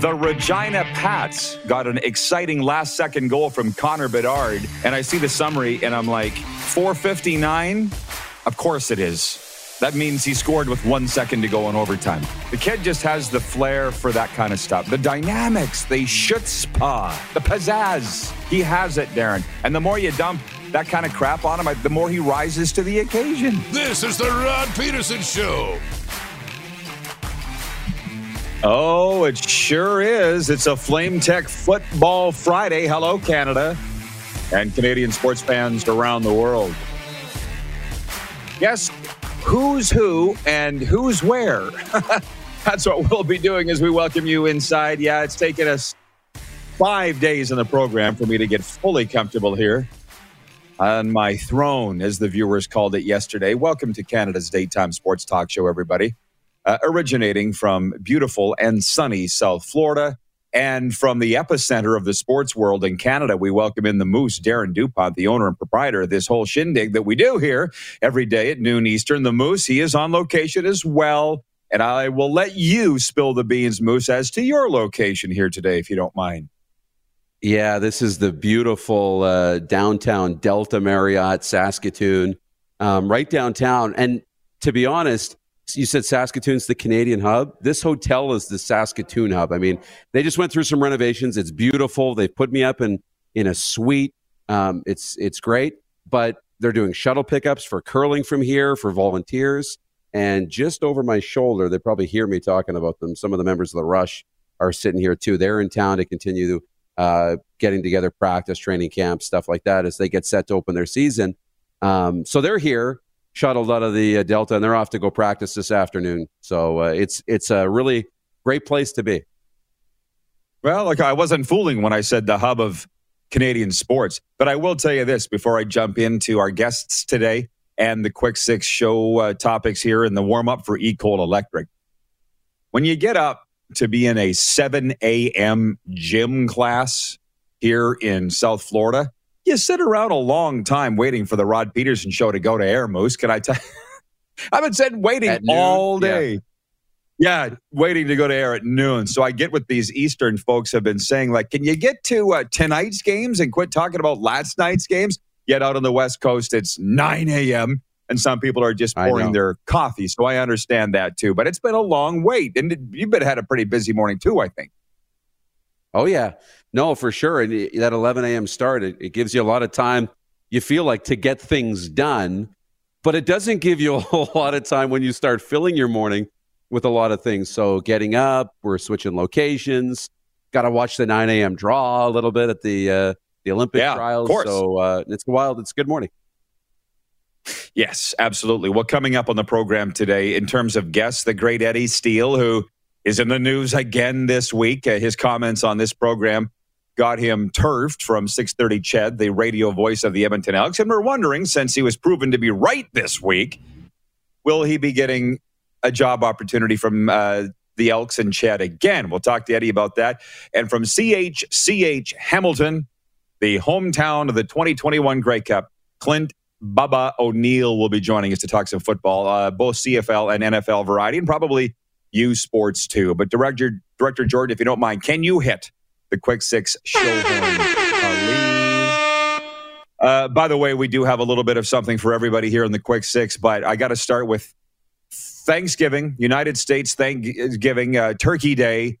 The Regina Pats got an exciting last second goal from Connor Bedard. And I see the summary and I'm like, 459? Of course it is. That means he scored with one second to go in overtime. The kid just has the flair for that kind of stuff. The dynamics, the spa, the pizzazz. He has it, Darren. And the more you dump that kind of crap on him, the more he rises to the occasion. This is the Rod Peterson Show. Oh, it sure is. It's a Flame Tech Football Friday. Hello, Canada and Canadian sports fans around the world. Yes, who's who and who's where. That's what we'll be doing as we welcome you inside. Yeah, it's taken us five days in the program for me to get fully comfortable here on my throne, as the viewers called it yesterday. Welcome to Canada's daytime sports talk show, everybody uh, originating from beautiful and sunny South Florida. And from the epicenter of the sports world in Canada, we welcome in the Moose, Darren DuPont, the owner and proprietor of this whole shindig that we do here every day at noon Eastern. The Moose, he is on location as well. And I will let you spill the beans, Moose, as to your location here today, if you don't mind. Yeah, this is the beautiful uh, downtown Delta Marriott, Saskatoon, um, right downtown. And to be honest, you said Saskatoon's the Canadian hub. This hotel is the Saskatoon hub. I mean, they just went through some renovations. It's beautiful. They put me up in in a suite. Um, it's it's great, but they're doing shuttle pickups for curling from here for volunteers. And just over my shoulder, they probably hear me talking about them. Some of the members of the Rush are sitting here too. They're in town to continue uh, getting together, practice, training camps, stuff like that as they get set to open their season. Um, so they're here shuttled out of the uh, Delta, and they're off to go practice this afternoon. So uh, it's it's a really great place to be. Well, look, I wasn't fooling when I said the hub of Canadian sports, but I will tell you this before I jump into our guests today and the quick six show uh, topics here in the warm up for EECOL Electric. When you get up to be in a 7 a.m. gym class here in South Florida, you sit around a long time waiting for the Rod Peterson show to go to air, Moose. Can I tell I've been sitting waiting all day. Yeah. yeah. waiting to go to air at noon. So I get what these Eastern folks have been saying. Like, can you get to uh, tonight's games and quit talking about last night's games? Yet out on the West Coast, it's 9 a.m. and some people are just pouring their coffee. So I understand that too. But it's been a long wait. And you've been had a pretty busy morning too, I think. Oh, yeah. No, for sure. And that 11 a.m. start, it, it, gives you a lot of time, you feel like, to get things done. But it doesn't give you a whole lot of time when you start filling your morning with a lot of things. So getting up, we're switching locations, got to watch the 9 a.m. draw a little bit at the, uh, the Olympic yeah, trials. So uh, it's wild. It's good morning. Yes, absolutely. Well, coming up on the program today, in terms of guests, the great Eddie Steele, who is in the news again this week. Uh, his comments on this program got him turfed from 630 Ched, the radio voice of the Edmonton Elks. And we're wondering, since he was proven to be right this week, will he be getting a job opportunity from uh, the Elks and Ched again? We'll talk to Eddie about that. And from CHCH Hamilton, the hometown of the 2021 Grey Cup, Clint Bubba O'Neill will be joining us to talk some football, uh, both CFL and NFL variety, and probably U Sports too. But Director Director Jordan, if you don't mind, can you hit the quick six show horn, uh, by the way, we do have a little bit of something for everybody here in the quick six, but I got to start with Thanksgiving, United States Thanksgiving, uh, Turkey Day,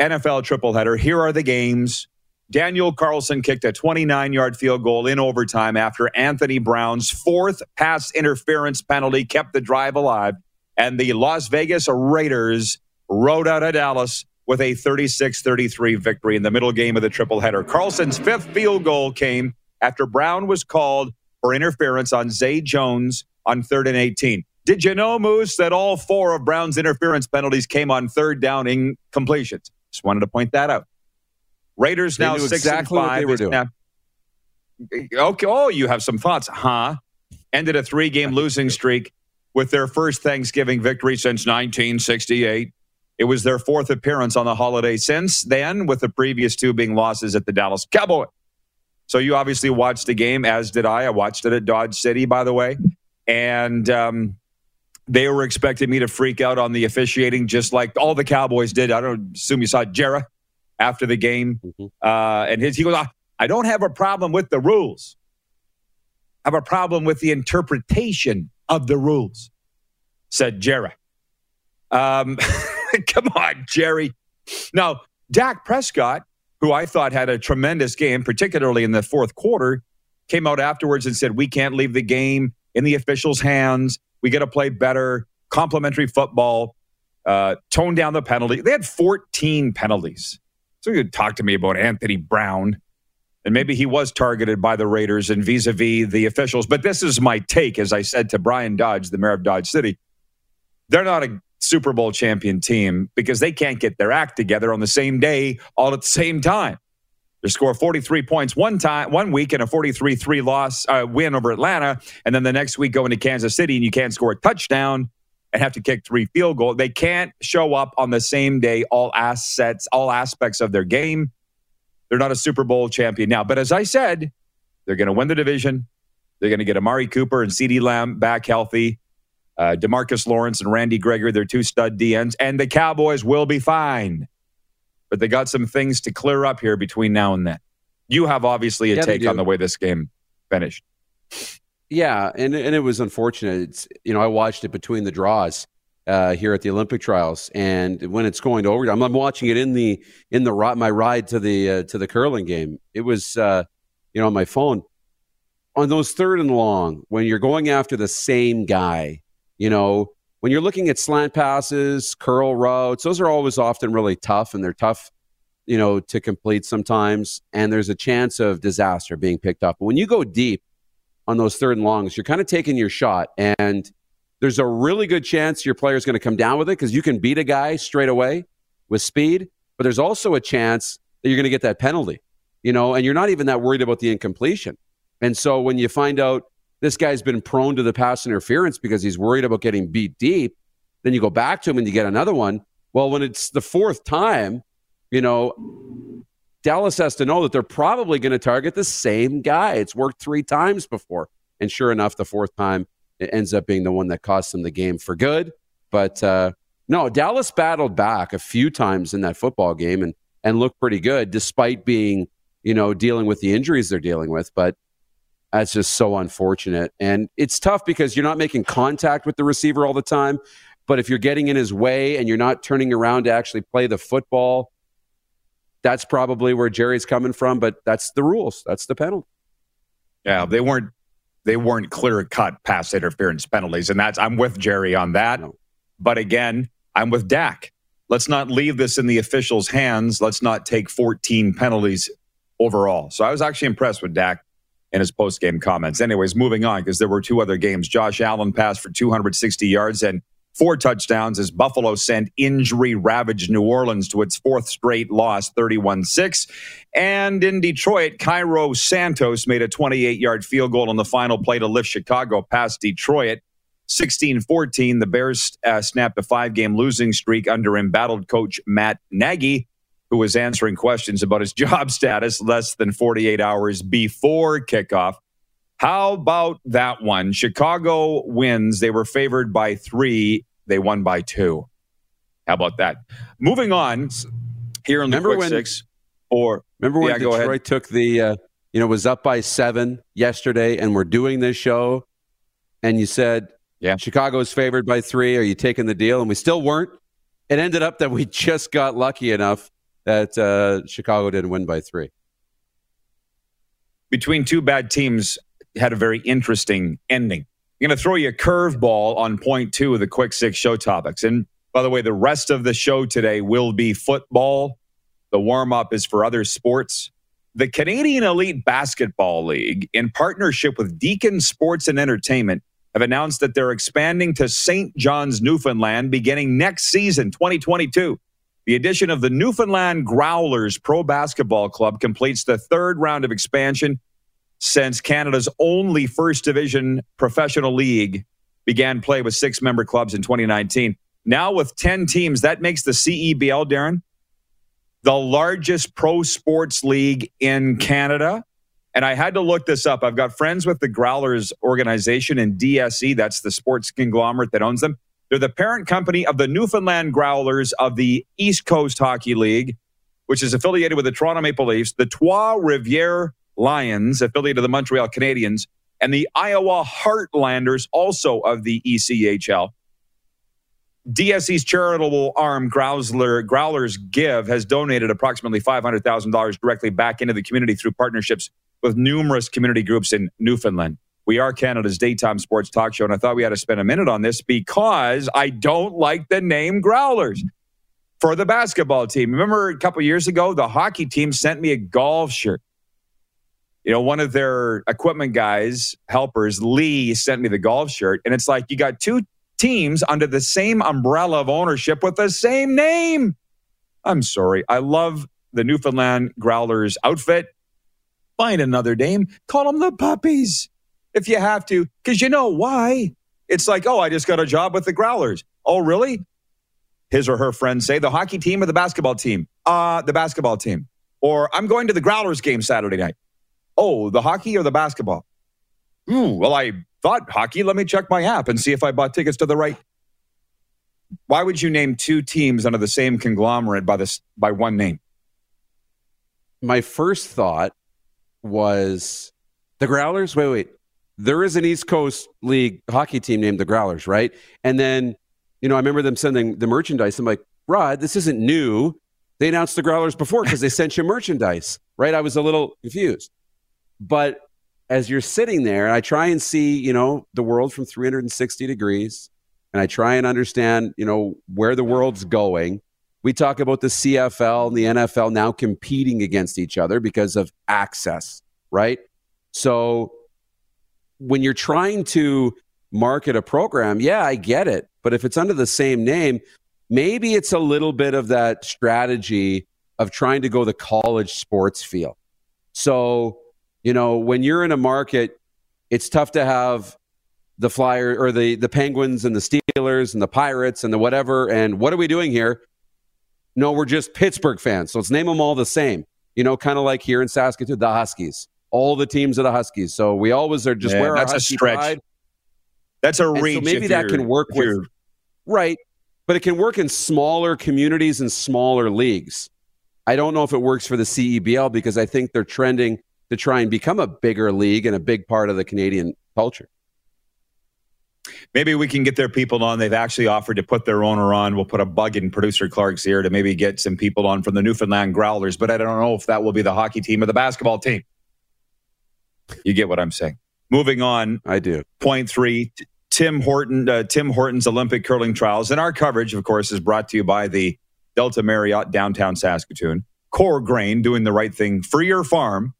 NFL triple header. Here are the games. Daniel Carlson kicked a 29 yard field goal in overtime after Anthony Brown's fourth pass interference penalty kept the drive alive. And the Las Vegas Raiders rode out of Dallas with a 36 33 victory in the middle game of the triple header. Carlson's fifth field goal came after Brown was called for interference on Zay Jones on third and 18. Did you know, Moose, that all four of Brown's interference penalties came on third down incompletions? Just wanted to point that out. Raiders they now six exactly and five. What they were doing. Now, okay. Oh, you have some thoughts, huh? Ended a three-game losing streak with their first Thanksgiving victory since 1968. It was their fourth appearance on the holiday since then, with the previous two being losses at the Dallas Cowboys. So you obviously watched the game, as did I. I watched it at Dodge City, by the way. And um, they were expecting me to freak out on the officiating, just like all the Cowboys did. I don't assume you saw Jerry after the game. Mm-hmm. Uh, and his, he goes, I don't have a problem with the rules. I have a problem with the interpretation of the rules, said Jerry. Um, come on, Jerry. Now, Dak Prescott, who I thought had a tremendous game, particularly in the fourth quarter, came out afterwards and said, We can't leave the game in the officials' hands. We got to play better, complementary football, uh, tone down the penalty. They had 14 penalties. So you could talk to me about Anthony Brown. And maybe he was targeted by the Raiders and vis a vis the officials. But this is my take, as I said to Brian Dodge, the mayor of Dodge City. They're not a Super Bowl champion team because they can't get their act together on the same day, all at the same time. They score 43 points one time, one week, and a 43-3 loss uh, win over Atlanta, and then the next week go into Kansas City and you can't score a touchdown and have to kick three field goals. They can't show up on the same day, all assets, all aspects of their game. They're not a Super Bowl champion now. But as I said, they're going to win the division. They're going to get Amari Cooper and CeeDee Lamb back healthy. Uh, Demarcus Lawrence and Randy Gregory, they're two stud DNs, and the Cowboys will be fine. But they got some things to clear up here between now and then. You have obviously a yeah, take on the way this game finished. Yeah, and and it was unfortunate. It's you know I watched it between the draws, uh, here at the Olympic trials. And when it's going to overtime, I'm watching it in the in the my ride to the uh, to the curling game. It was uh, you know on my phone on those third and long when you're going after the same guy. You know when you're looking at slant passes, curl routes, those are always often really tough, and they're tough. You know, to complete sometimes, and there's a chance of disaster being picked up. But when you go deep on those third and longs, you're kind of taking your shot, and there's a really good chance your player is going to come down with it because you can beat a guy straight away with speed, but there's also a chance that you're going to get that penalty, you know, and you're not even that worried about the incompletion. And so when you find out this guy's been prone to the pass interference because he's worried about getting beat deep, then you go back to him and you get another one. Well, when it's the fourth time, you know, Dallas has to know that they're probably going to target the same guy. It's worked three times before. And sure enough, the fourth time, it ends up being the one that cost them the game for good. But uh, no, Dallas battled back a few times in that football game and and looked pretty good despite being you know dealing with the injuries they're dealing with. But that's just so unfortunate, and it's tough because you're not making contact with the receiver all the time. But if you're getting in his way and you're not turning around to actually play the football, that's probably where Jerry's coming from. But that's the rules. That's the penalty. Yeah, they weren't they weren't clear cut pass interference penalties. And that's, I'm with Jerry on that. But again, I'm with Dak. Let's not leave this in the officials' hands. Let's not take 14 penalties overall. So I was actually impressed with Dak in his post game comments. Anyways, moving on because there were two other games. Josh Allen passed for 260 yards and four touchdowns as Buffalo sent injury ravaged New Orleans to its fourth straight loss, 31 6. And in Detroit, Cairo Santos made a 28 yard field goal on the final play to lift Chicago past Detroit. 16 14, the Bears uh, snapped a five game losing streak under embattled coach Matt Nagy, who was answering questions about his job status less than 48 hours before kickoff. How about that one? Chicago wins. They were favored by three. They won by two. How about that? Moving on here in the remember when, six. Or remember when yeah, Detroit took the uh, you know was up by seven yesterday, and we're doing this show, and you said, "Yeah, Chicago's favored by three. Are you taking the deal?" And we still weren't. It ended up that we just got lucky enough that uh, Chicago didn't win by three. Between two bad teams, had a very interesting ending. I'm going to throw you a curveball on point two of the quick six show topics. And by the way, the rest of the show today will be football. The warm up is for other sports. The Canadian Elite Basketball League, in partnership with Deacon Sports and Entertainment, have announced that they're expanding to St. John's, Newfoundland, beginning next season, 2022. The addition of the Newfoundland Growlers Pro Basketball Club completes the third round of expansion since Canada's only first division professional league began play with six member clubs in 2019. Now, with 10 teams, that makes the CEBL, Darren, the largest pro sports league in Canada. And I had to look this up. I've got friends with the Growlers organization in DSE, that's the sports conglomerate that owns them. They're the parent company of the Newfoundland Growlers of the East Coast Hockey League which is affiliated with the Toronto Maple Leafs, the Trois Rivières Lions, affiliated of the Montreal Canadiens, and the Iowa Heartlanders, also of the ECHL. DSE's charitable arm, Growler, Growlers Give, has donated approximately $500,000 directly back into the community through partnerships with numerous community groups in Newfoundland. We are Canada's daytime sports talk show, and I thought we had to spend a minute on this because I don't like the name Growlers for the basketball team. Remember a couple years ago, the hockey team sent me a golf shirt. You know, one of their equipment guys, helpers, Lee, sent me the golf shirt. And it's like you got two teams under the same umbrella of ownership with the same name. I'm sorry. I love the Newfoundland Growlers outfit. Find another name. Call them the puppies if you have to, because you know why. It's like, oh, I just got a job with the Growlers. Oh, really? His or her friends say the hockey team or the basketball team? Uh, the basketball team. Or I'm going to the Growlers game Saturday night. Oh, the hockey or the basketball? Ooh, well, I thought hockey. Let me check my app and see if I bought tickets to the right. Why would you name two teams under the same conglomerate by this by one name? My first thought was the Growlers. Wait, wait. There is an East Coast League hockey team named the Growlers, right? And then, you know, I remember them sending the merchandise. I'm like, Rod, this isn't new. They announced the Growlers before because they sent you merchandise, right? I was a little confused. But as you're sitting there, I try and see, you know, the world from 360 degrees, and I try and understand, you know, where the world's going. We talk about the CFL and the NFL now competing against each other because of access, right? So when you're trying to market a program, yeah, I get it. But if it's under the same name, maybe it's a little bit of that strategy of trying to go the college sports feel. So you know, when you're in a market, it's tough to have the Flyer or the the Penguins and the Steelers and the Pirates and the whatever. And what are we doing here? No, we're just Pittsburgh fans. So let's name them all the same. You know, kind of like here in Saskatoon, the Huskies. All the teams are the Huskies. So we always are just yeah, wear that's our Husky a stretch. Pride. That's a reach. So maybe that can work with right, but it can work in smaller communities and smaller leagues. I don't know if it works for the CEBL because I think they're trending to try and become a bigger league and a big part of the Canadian culture. Maybe we can get their people on. They've actually offered to put their owner on. We'll put a bug in producer Clark's ear to maybe get some people on from the Newfoundland Growlers, but I don't know if that will be the hockey team or the basketball team. You get what I'm saying. Moving on. I do. Point three. Tim Horton, uh, Tim Hortons Olympic curling trials, and our coverage, of course, is brought to you by the Delta Marriott downtown Saskatoon. Core Grain doing the right thing for your farm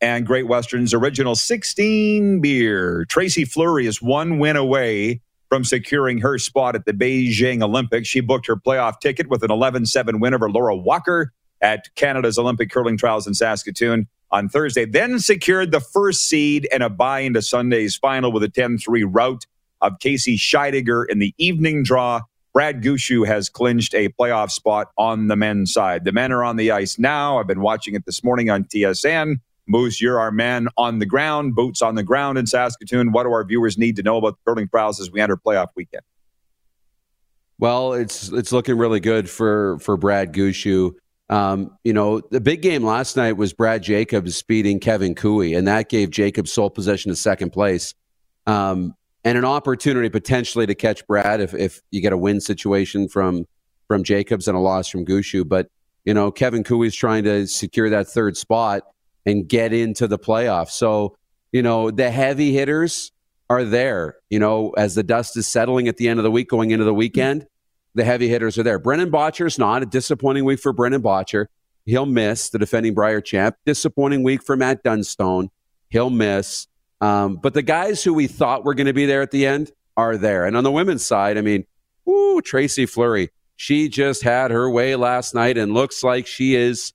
and Great Western's original 16 beer. Tracy Fleury is one win away from securing her spot at the Beijing Olympics. She booked her playoff ticket with an 11 7 win over Laura Walker at Canada's Olympic curling trials in Saskatoon on Thursday, then secured the first seed and a bye into Sunday's final with a 10 3 rout of Casey Scheidegger in the evening draw. Brad Gushue has clinched a playoff spot on the men's side. The men are on the ice now. I've been watching it this morning on TSN. Moose, you're our man on the ground, boots on the ground in Saskatoon. What do our viewers need to know about the curling trials as we enter playoff weekend? Well, it's it's looking really good for for Brad Gushue. Um, you know, the big game last night was Brad Jacobs beating Kevin Koe, and that gave Jacobs sole possession of second place. Um, and an opportunity potentially to catch Brad if, if you get a win situation from from Jacobs and a loss from Gushue. But you know, Kevin Koe is trying to secure that third spot and get into the playoffs. So, you know, the heavy hitters are there. You know, as the dust is settling at the end of the week, going into the weekend, the heavy hitters are there. Brendan Bottcher's not a disappointing week for Brendan Bottcher. He'll miss the defending Brier champ. Disappointing week for Matt Dunstone. He'll miss. Um, but the guys who we thought were going to be there at the end are there. And on the women's side, I mean, ooh, Tracy Fleury. She just had her way last night and looks like she is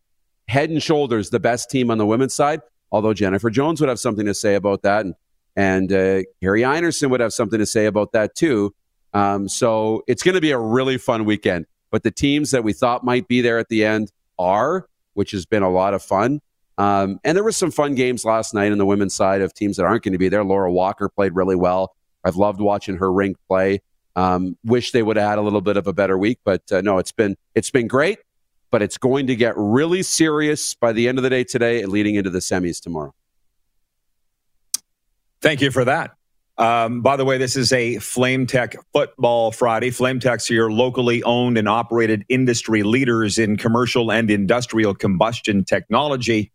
head and shoulders the best team on the women's side. Although Jennifer Jones would have something to say about that, and and uh, Kerri Einarson would have something to say about that too. Um, so it's going to be a really fun weekend. But the teams that we thought might be there at the end are, which has been a lot of fun. Um, and there were some fun games last night on the women's side of teams that aren't going to be there. Laura Walker played really well. I've loved watching her rink play. Um, wish they would have had a little bit of a better week, but uh, no, it's been it's been great. but it's going to get really serious by the end of the day today and leading into the semis tomorrow. Thank you for that. Um, by the way, this is a Flame Tech Football Friday. Flame Tech's your locally owned and operated industry leaders in commercial and industrial combustion technology.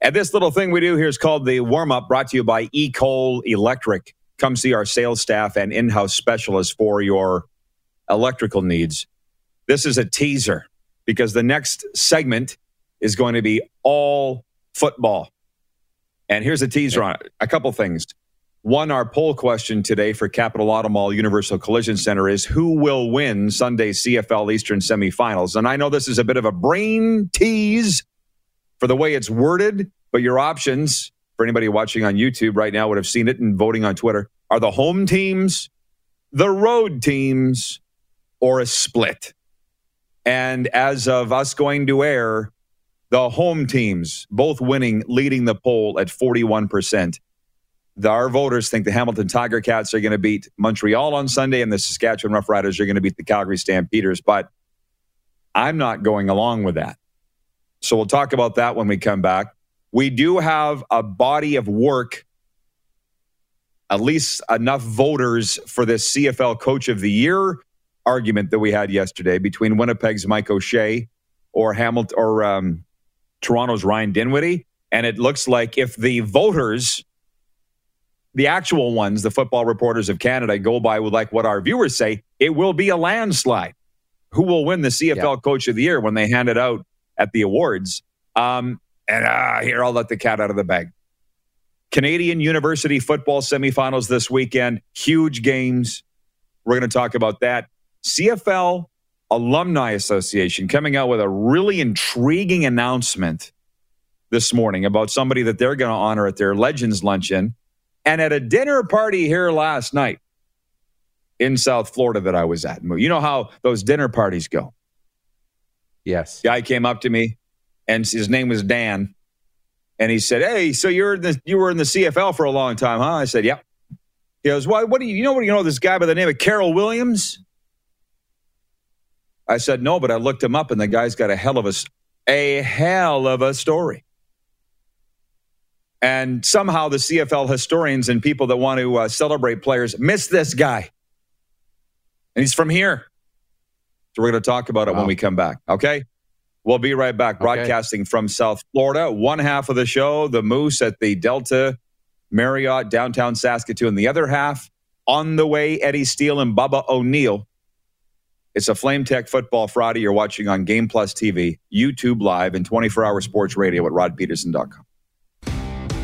And this little thing we do here is called the warm up, brought to you by EECOL Electric. Come see our sales staff and in house specialists for your electrical needs. This is a teaser because the next segment is going to be all football. And here's a teaser on it. A couple things. One, our poll question today for Capital Auto Mall Universal Collision Center is who will win Sunday's CFL Eastern semifinals? And I know this is a bit of a brain tease for the way it's worded, but your options for anybody watching on YouTube right now would have seen it and voting on Twitter are the home teams, the road teams, or a split. And as of us going to air, the home teams both winning, leading the poll at 41% the, our voters think the Hamilton Tiger Cats are going to beat Montreal on Sunday and the Saskatchewan Roughriders are going to beat the Calgary Stampeders. But I'm not going along with that. So we'll talk about that when we come back. We do have a body of work, at least enough voters for this CFL Coach of the Year argument that we had yesterday between Winnipeg's Mike O'Shea or Hamilton or um, Toronto's Ryan Dinwiddie. And it looks like if the voters the actual ones, the football reporters of Canada, go by with like what our viewers say, it will be a landslide. Who will win the CFL yeah. Coach of the Year when they hand it out at the awards? Um, and uh, here, I'll let the cat out of the bag. Canadian University football semifinals this weekend, huge games. We're going to talk about that. CFL Alumni Association coming out with a really intriguing announcement this morning about somebody that they're going to honor at their Legends Luncheon. And at a dinner party here last night in South Florida that I was at, you know how those dinner parties go. Yes. Guy came up to me and his name was Dan. And he said, Hey, so you're in the, you were in the CFL for a long time, huh? I said, Yep. He goes, Why, what do you, you know what, you know this guy by the name of Carol Williams? I said, No, but I looked him up and the guy's got a hell of a, a hell of a story. And somehow the CFL historians and people that want to uh, celebrate players miss this guy. And he's from here. So we're going to talk about it wow. when we come back. Okay. We'll be right back, okay. broadcasting from South Florida. One half of the show, the Moose at the Delta Marriott, downtown Saskatoon. The other half, on the way, Eddie Steele and Bubba O'Neill. It's a Flame Tech Football Friday. You're watching on Game Plus TV, YouTube Live, and 24 hour sports radio at rodpeterson.com.